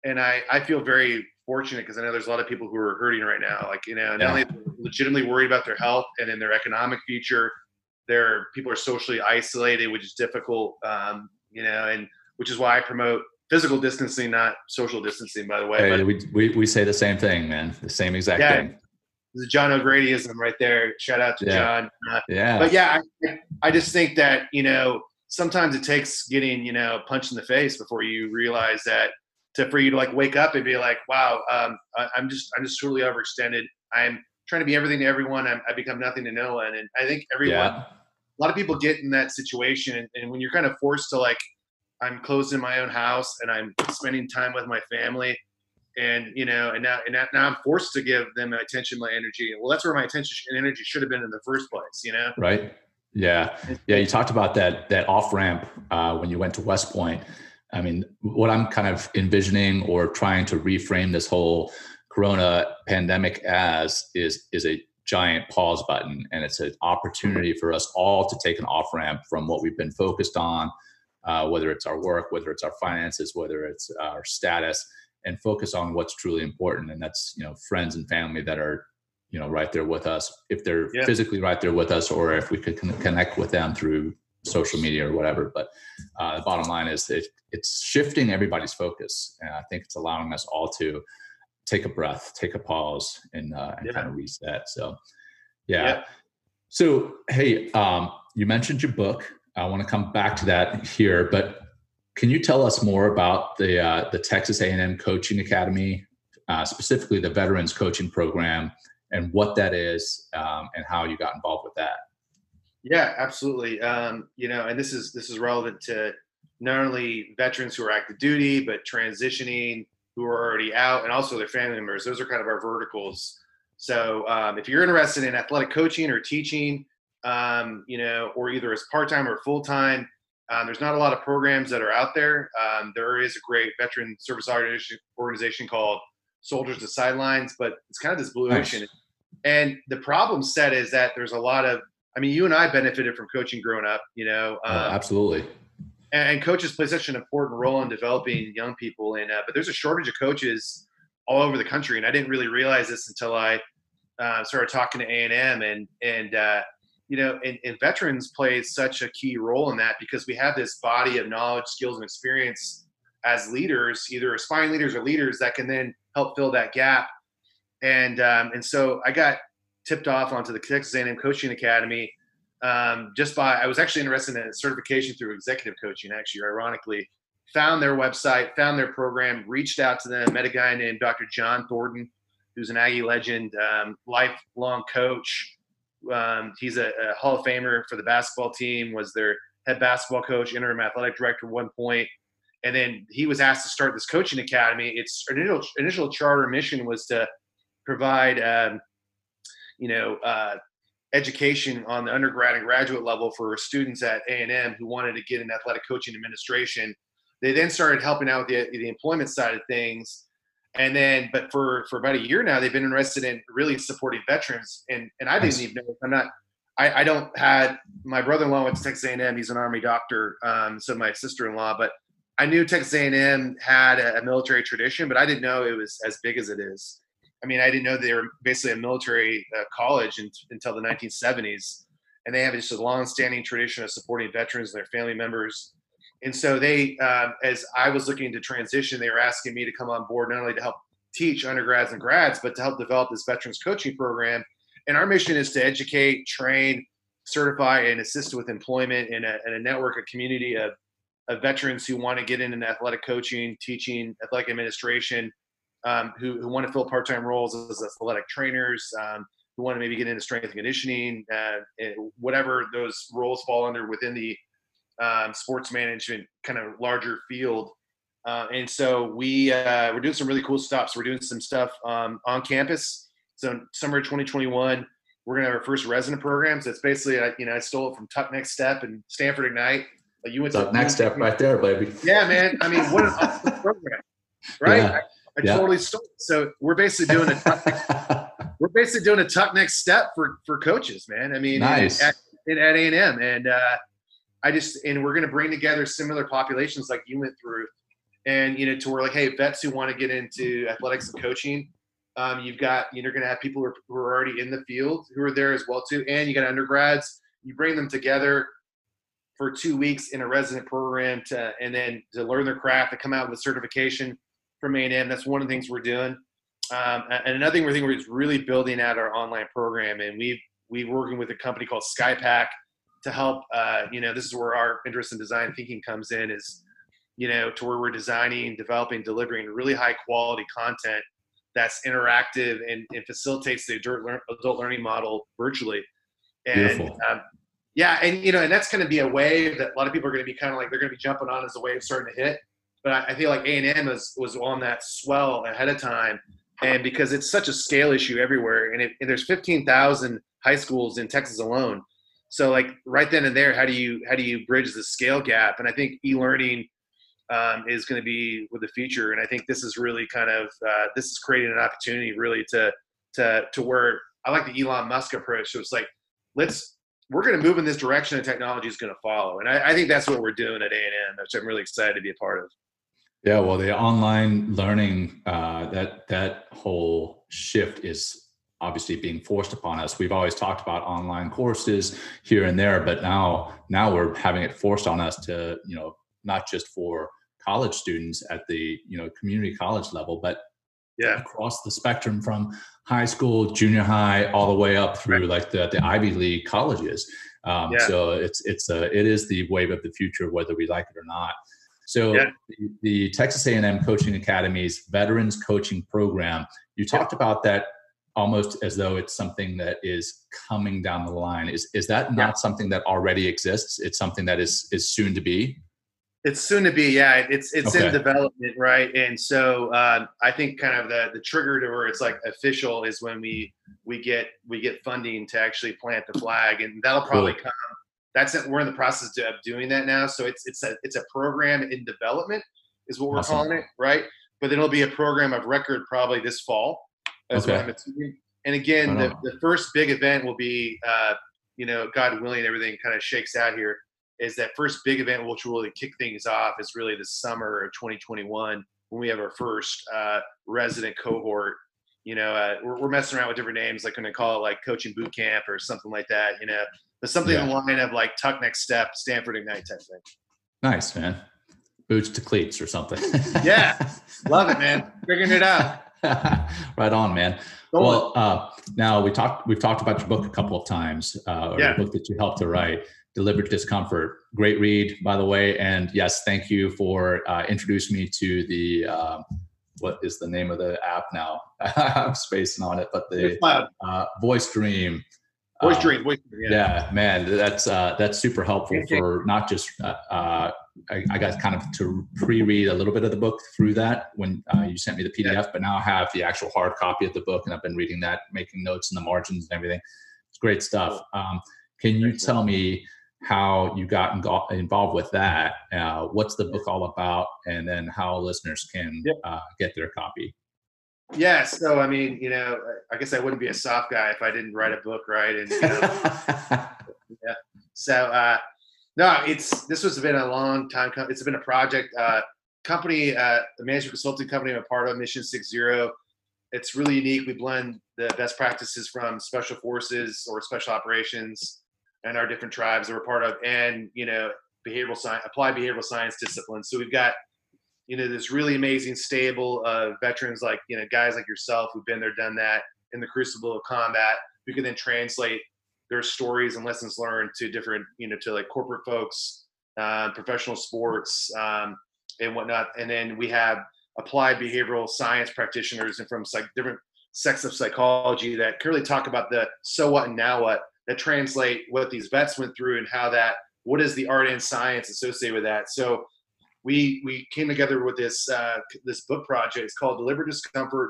and I I feel very fortunate because I know there's a lot of people who are hurting right now. Like, you know, not only legitimately worried about their health and in their economic future, their people are socially isolated, which is difficult. Um, you know, and which is why I promote physical distancing, not social distancing, by the way. Hey, but, we, we, we say the same thing, man. The same exact yeah, thing. The John O'Gradyism right there. Shout out to yeah. John. Uh, yeah. But yeah, I, I just think that, you know, sometimes it takes getting, you know, punched in the face before you realize that to, for you to like wake up and be like, wow, um, I, am just, I'm just totally overextended. I'm trying to be everything to everyone. I'm, I become nothing to no one. And I think everyone, yeah. a lot of people get in that situation. And, and when you're kind of forced to like, I'm closed in my own house and I'm spending time with my family. And you know, and now and now I'm forced to give them my attention, my energy. Well, that's where my attention and energy should have been in the first place. You know, right? Yeah, yeah. You talked about that that off ramp uh, when you went to West Point. I mean, what I'm kind of envisioning or trying to reframe this whole Corona pandemic as is is a giant pause button, and it's an opportunity for us all to take an off ramp from what we've been focused on uh, whether it's our work, whether it's our finances, whether it's our status, and focus on what's truly important. And that's you know friends and family that are you know right there with us, if they're yeah. physically right there with us, or if we could connect with them through social media or whatever. But uh, the bottom line is it's shifting everybody's focus, and I think it's allowing us all to take a breath, take a pause, and, uh, and yeah. kind of reset. So, yeah. yeah. So, hey, um, you mentioned your book. I want to come back to that here, but can you tell us more about the uh, the Texas A&M Coaching Academy, uh, specifically the Veterans Coaching Program, and what that is, um, and how you got involved with that? Yeah, absolutely. Um, you know, and this is this is relevant to not only veterans who are active duty, but transitioning who are already out, and also their family members. Those are kind of our verticals. So, um, if you're interested in athletic coaching or teaching, um, you know, or either as part time or full time. Um, there's not a lot of programs that are out there. Um, there is a great veteran service organization called Soldiers to Sidelines, but it's kind of this blue nice. ocean. And the problem set is that there's a lot of, I mean, you and I benefited from coaching growing up, you know. Oh, um, absolutely. And, and, coaches play such an important role in developing young people. And, uh, but there's a shortage of coaches all over the country. And I didn't really realize this until I uh, started talking to A&M and, and, uh, you know, and, and, veterans play such a key role in that because we have this body of knowledge, skills, and experience as leaders, either aspiring leaders or leaders that can then help fill that gap. And um, and so I got tipped off onto the Texas A&M Coaching Academy um, just by I was actually interested in certification through executive coaching. Actually, ironically, found their website, found their program, reached out to them, met a guy named Dr. John Thornton, who's an Aggie legend, um, lifelong coach um, he's a, a, Hall of Famer for the basketball team. Was their head basketball coach, interim athletic director at one point, and then he was asked to start this coaching academy. Its initial initial charter mission was to provide, um, you know, uh, education on the undergrad and graduate level for students at A and M who wanted to get in athletic coaching administration. They then started helping out with the, the employment side of things and then but for for about a year now they've been interested in really supporting veterans. And and i didn't even know i'm not i i don't had my brother-in-law went to texas a&m he's an army doctor um, so my sister-in-law but i knew texas a&m had a, a, military tradition but i didn't know it was as big as it is. I mean i didn't know they were basically a military uh, college in, until the 1970s and they have just a long-standing tradition of supporting veterans and their family members and so they, um, as I was looking to transition, they were asking me to come on board not only to help teach undergrads and grads, but to help develop this veterans coaching program. And our mission is to educate, train, certify, and assist with employment in a, in a network, a community of, of veterans who want to get into athletic coaching, teaching, athletic administration, um, who, who want to fill part-time roles as athletic trainers, um, who want to maybe get into strength and conditioning, uh, and whatever those roles fall under within the um, sports management kind of larger field. Uh, and so we uh, we're doing some really cool stuff. So we're doing some stuff um, on campus. So summer 2021, we're gonna have our first resident programs. That's basically you know I stole it from Tuck Next Step and Stanford Ignite. You went Tuck to Next Step right there, baby. Yeah, man. I mean, what an [LAUGHS] awesome program, right? Yeah. I, I yeah. totally stole it. So we're basically doing a [LAUGHS] we're basically doing a Tuck Next Step for for coaches, man. I mean, nice. at, at A and M, and uh, I just and we're going to bring together similar populations like you went through, and you know to where like hey vets who want to get into athletics and coaching, um, you've got you're going to have people who are, who are already in the field who are there as well too, and you got undergrads. You bring them together for two weeks in a resident program to and then to learn their craft to come out with a certification from A&M. That's one of the things we're doing. Um, and another thing we're doing is really building out our online program, and we've we're working with a company called Skypack to help uh, you know this is where our interest in design thinking comes in is you know to where we're designing developing delivering really high quality content that's interactive and, and facilitates the adult, learn, adult learning model virtually. And um, yeah and you know and that's going to be a wave that a lot of people are going to be kind of like they're going to be jumping on as the wave starting to hit. But I, I feel like a&m was, was on that swell ahead of time and because it's such a scale issue everywhere and, it, and there's 15000 high schools in texas alone so like right then and there, how do you how do you bridge the scale gap? And I think e-learning um, is going to be with the future. And I think this is really kind of uh, this is creating an opportunity really to to to where I like the Elon Musk approach. So it's like let's we're going to move in this direction, and technology is going to follow. And I, I think that's what we're doing at A and M, which I'm really excited to be a part of. Yeah, well, the online learning uh, that that whole shift is obviously being forced upon us. We've always talked about online courses here and there, but now now we're having it forced on us to, you know, not just for college students at the, you know, community college level, but yeah. across the spectrum from high school, junior high, all the way up through right. like the, the Ivy League colleges. Um, yeah. So it's it's a it is the wave of the future, whether we like it or not. So yeah. the, the, Texas A&M Coaching Academy's Veterans Coaching Program, you talked yeah. about that almost as though it's something that is coming down the line. Is is that not yeah. something that already exists? It's something that is is soon to be. It's soon to be, yeah. It's it's okay. in development, right? And so um, I think kind of the the trigger to where it's like official is when we we get we get funding to actually plant the flag, and that'll probably cool. come. That's it. We're in the process of doing that now. So it's it's a it's a program in development, is what we're awesome. calling it, right? But then it'll be a program of record probably this fall as okay. And again, the, the first big event will be, uh, you know, God willing, everything kind of shakes out here. Is that first big event which will really kick things off? Is really the summer of 2021 when we have our first uh, resident cohort. You know, uh, we're, we're, messing around with different names, like going to call it like coaching boot camp or something like that. You know, but something yeah. in the line of like Tuck Next Step, Stanford Ignite type thing. Nice, man. Boots to cleats or something. yeah, [LAUGHS] love it, man. Figuring it out. [LAUGHS] right on, man. well, uh, now we talked. We've talked about your book a couple of times. Uh, or yeah. book that you helped to write, "Deliberate Discomfort." Great read, by the way. And yes, thank you for uh, introducing me to the. Uh, what is the name of the app now? [LAUGHS] I'm spacing on it, but the uh, Voice Dream. Voice Dream, Voice Dream. Yeah. yeah, man, that's uh, that's super helpful for not just I, I, got kind of to pre-read a little bit of the book through that when uh, you sent me the PDF, yeah. but now I have the actual hard copy of the book and I've been reading that, making notes in the margins and everything. It's great stuff. Um, can you tell me how you got involved with that? Uh, what's the book all about? And then how listeners can yep. uh, get their copy? Yeah, so I mean, you know, I guess I wouldn't be a SOF guy if I didn't write a book, right? And you know, [LAUGHS] yeah, so uh, no, it's this has been a long time. It's been a project. Uh, company, uh, the management consulting company I'm a part of, Mission Six Zero. It's really unique. We blend the best practices from special forces or special operations and our different tribes that we're part of, and you know, behavioral science, applied behavioral science disciplines. So we've got you know this really amazing stable of veterans like you know guys like yourself who've been there, done that in the crucible of combat. We can then translate their stories and lessons learned to different, you know, to like corporate folks, uh, professional sports, um, and whatnot. And then we have applied behavioral science practitioners and from like different sects of psychology that can really talk about the so what and now what that translate what these vets went through and how that what is the art and science associated with that. So we we came together with this uh, this book project. It's called Deliberate Discomfort: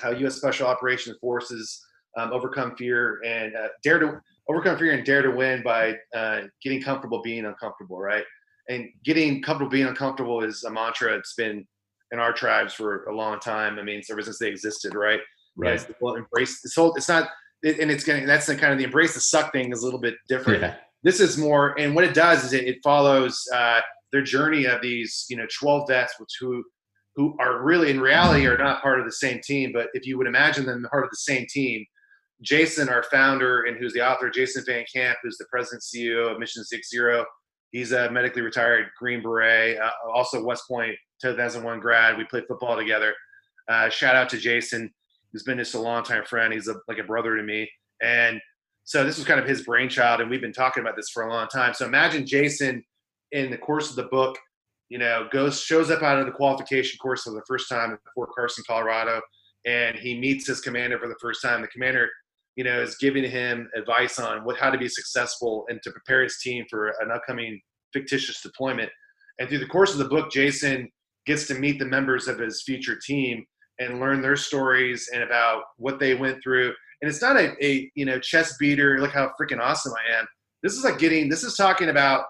How U.S. Special Operations Forces um, Overcome Fear and uh, Dare to Overcome Fear and Dare to Win by uh, getting comfortable being uncomfortable. Right, and getting comfortable being uncomfortable is a mantra. It's been in our tribes for a long time. I mean, ever since they existed. Right. Right. Well, embrace this whole. It's not. and it's going. That's the kind of the embrace the suck thing is a little bit different. Yeah. This is more, and what it does is it, it follows uh, their journey of these, you know, 12 vets, which who who are really in reality are not part of the same team, but if you would imagine them part of the same team, Jason, our founder and who's the author, Jason Van Camp, who's the president CEO of Mission Six Zero. He's a medically retired Green Beret, uh, also West Point 2001 grad. We played football together. Uh, shout out to Jason, who's been just a longtime friend. He's a, like a brother to me. And so this was kind of his brainchild, and we've been talking about this for a long time. So imagine Jason in the course of the book, you know, goes shows up out of the qualification course for the first time at Fort Carson, Colorado, and he meets his commander for the first time. The commander, you know, is giving him advice on what how to be successful and to prepare his team for an upcoming fictitious deployment. And through the course of the book, Jason gets to meet the members of his future team and learn their stories and about what they went through. And it's not a, a you know chest beater. Look how freaking awesome I am. This is like getting. This is talking about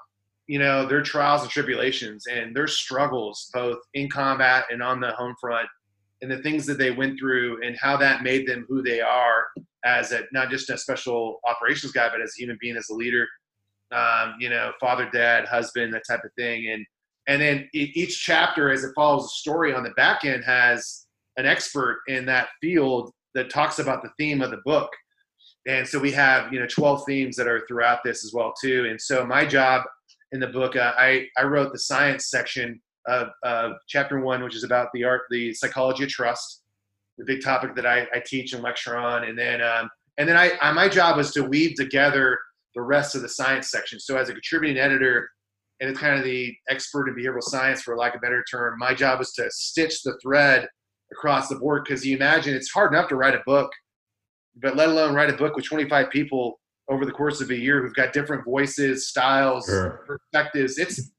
you know their trials and tribulations and their struggles both in combat and on the home front and the things that they went through and how that made them who they are as a not just a special operations guy but as a human being as a leader um, you know father dad husband that type of thing. And and then each chapter as it follows a story on the back end has an expert in that field that talks about the theme of the book. And so we have you know 12 themes that are throughout this as well too. And so my job in the book, uh, I I wrote the science section of, of chapter one, which is about the art, the psychology of trust, the big topic that I, I teach and lecture on, and then um, and then I, I my job was to weave together the rest of the science section. So as a contributing editor, and it's kind of the expert in behavioral science, for lack of a better term, my job was to stitch the thread across the board because you imagine it's hard enough to write a book, but let alone write a book with 25 people over the course of a year who've got different voices, styles, sure. perspectives. It's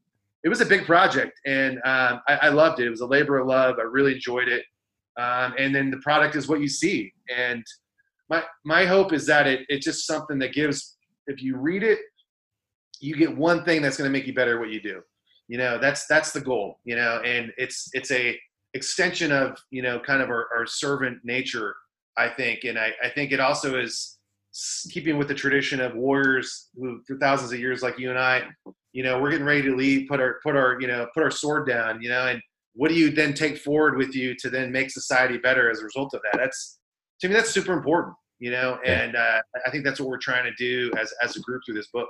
it was a big project, and um, I, I, loved it. It was a labor of love. I really enjoyed it, um, and then the product is what you see. And my my hope is that it it's just something that gives. If you read it, you get one thing that's going to make you better at what you do. You know, that's that's the goal. You know, and it's it's a extension of you know kind of our, our servant nature. I think, and I, I think it also is keeping with the tradition of warriors who for thousands of years like you and I, you know, we're getting ready to leave, put our put our, you know, put our sword down, you know, and what do you then take forward with you to then make society better as a result of that? That's to me that's super important, you know, and uh, I think that's what we're trying to do as as a group through this book.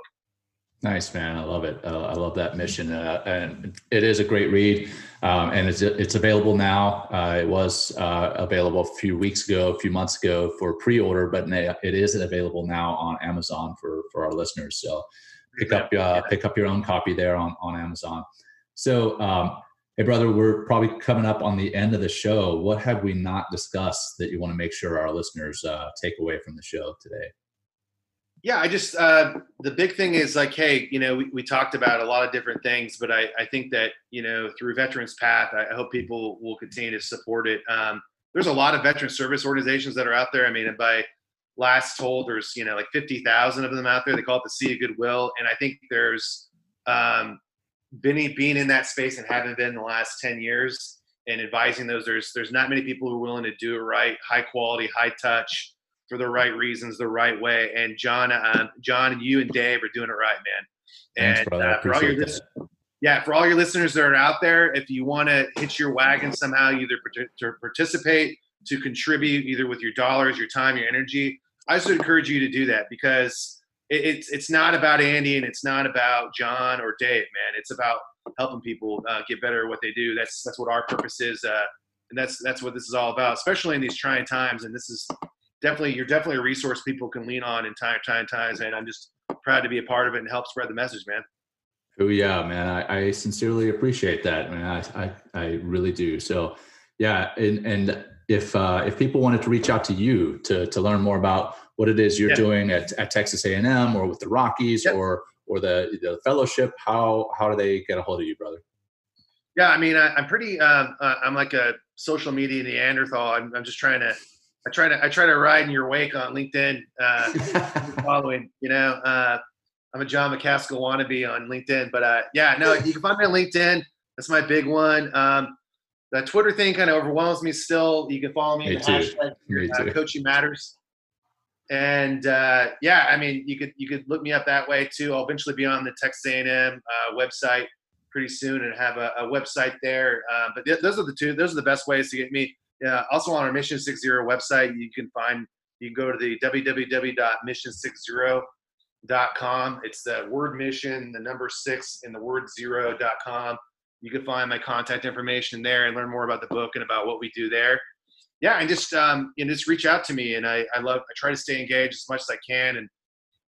Nice man, I love it. Uh, I love that mission, uh, and it is a great read, um, and it's it's available now. Uh, it was uh, available a few weeks ago, a few months ago for pre-order, but it is available now on Amazon for for our listeners. So pick up uh, pick up your own copy there on on Amazon. So, um, hey brother, we're probably coming up on the end of the show. What have we not discussed that you want to make sure our listeners uh, take away from the show today? yeah i just uh, the big thing is like hey you know we, we talked about a lot of different things but I, I think that you know through veterans path i hope people will continue to support it um, there's a lot of veteran service organizations that are out there i mean by last told there's you know like 50000 of them out there they call it the sea of goodwill and i think there's um, being, being in that space and having been in the last 10 years and advising those there's there's not many people who are willing to do it right high quality high touch for the right reasons, the right way. And John, um, John, and you and Dave are doing it right, man. Thanks, and uh, for all your yeah, for all your listeners that are out there, if you want to hitch your wagon somehow, either to participate, to contribute, either with your dollars, your time, your energy, I just encourage you to do that because it's it's not about Andy and it's not about John or Dave, man. It's about helping people uh, get better at what they do. That's that's what our purpose is, uh, and that's that's what this is all about, especially in these trying times. And this is definitely you're definitely a resource people can lean on in time time times and i'm just proud to be a part of it and help spread the message man oh yeah man i, I sincerely appreciate that man I, I, I really do so Yeah, and, and if uh, if people wanted to reach out to you to to learn more about what it is you're yeah. doing at, at Texas A&M or with the Rockies yep. or or the the fellowship, how how do they get a hold of you, brother? Yeah, I mean, I, am pretty. Um, uh, I'm like a social media Neanderthal. I'm, I'm just trying to. I try to. I try to ride in your wake on LinkedIn. Uh, [LAUGHS] following, you know, uh, I'm a John McCaskill wannabe on LinkedIn, but uh, yeah, no, you can find me on LinkedIn. That's my big one. Um, the Twitter thing kind of overwhelms me still. You can follow me, me the hashtag me uh, Coaching Matters. And uh, yeah, I mean, you could you could look me up that way too. I'll eventually be on the Texas A&M uh, website pretty soon and have a, a website there. Uh, but th- those are the two. Those are the best ways to get me. also on our Mission 60 website, you can find. You can go to the www.mission60.com. It's the word mission, the number six, and the word zero.com you can find my contact information there and learn more about the book and about what we do there. Yeah, and just um, and just reach out to me. And I, I love I try to stay engaged as much as I can, and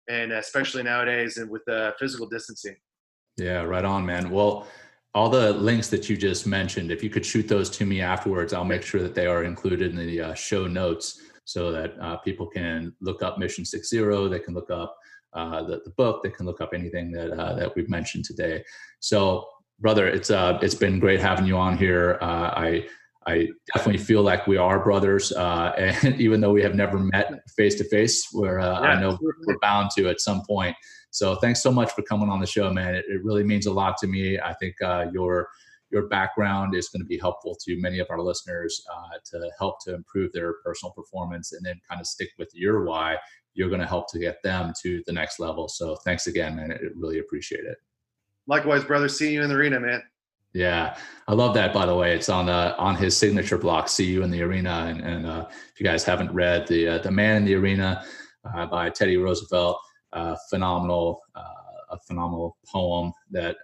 and especially nowadays and with the physical distancing. Yeah, right on, man. Well, all the links that you just mentioned, if you could shoot those to me afterwards, I'll make sure that they are included in the uh, show notes so that uh, people can look up Mission Six Zero. They can look up uh, the, the book. They can look up anything that uh, that we've mentioned today. So brother, it's uh, it's been great having you on here. Uh, I I definitely feel like we are brothers, uh, [LAUGHS] and even though we have never met face to face, where uh, yeah, I know we're bound to at some point. So thanks so much for coming on the show, man. It, it really means a lot to me. I think uh, your your background is going to be helpful to many of our listeners uh, to help to improve their personal performance, and then kind of stick with your why. You're going to help to get them to the next level. So thanks again, man. I really appreciate it. Likewise, brother. See you in the arena, man. Yeah, I love that. By the way, it's on uh, on his signature block. See you in the arena. And, and uh, if you guys haven't read the uh, the Man in the Arena uh, by Teddy Roosevelt, uh, phenomenal, uh, a phenomenal poem that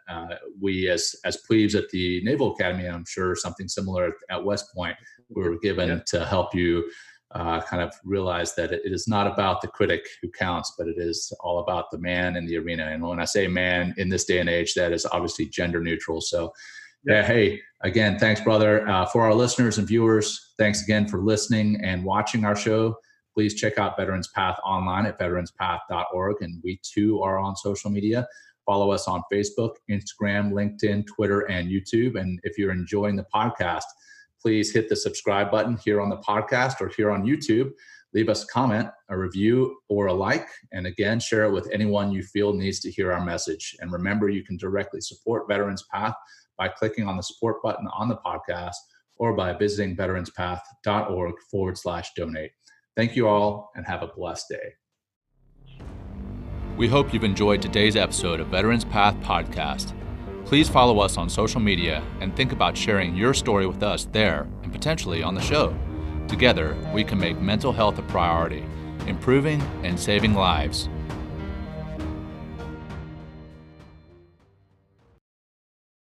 we as as plebes at the Naval Academy, I'm sure something similar at West Point, we were given yeah. to help you uh, kind of realize that it is not about the critic who counts, but it is all about the man in the arena. And when I say man in this day and age, that is obviously gender neutral. So, yeah, hey, again, thanks, brother. Uh, for our listeners and viewers, thanks again for listening and watching our show. Please check out Veterans Path online at veteranspath.org. And we too are on social media. Follow us on Facebook, Instagram, LinkedIn, Twitter, and YouTube. And if you're enjoying the podcast, please hit the subscribe button here on the podcast or here on YouTube. Leave us a comment, a review, or a like. And again, share it with anyone you feel needs to hear our message. And remember, you can directly support Veterans Path by clicking on the support button on the podcast or by visiting veteranspath.org forward slash donate. Thank you all and have a blessed day. We hope you've enjoyed today's episode of Veterans Path Podcast. Please follow us on social media and think about sharing your story with us there and potentially on the show. Together, we can make mental health a priority, improving and saving lives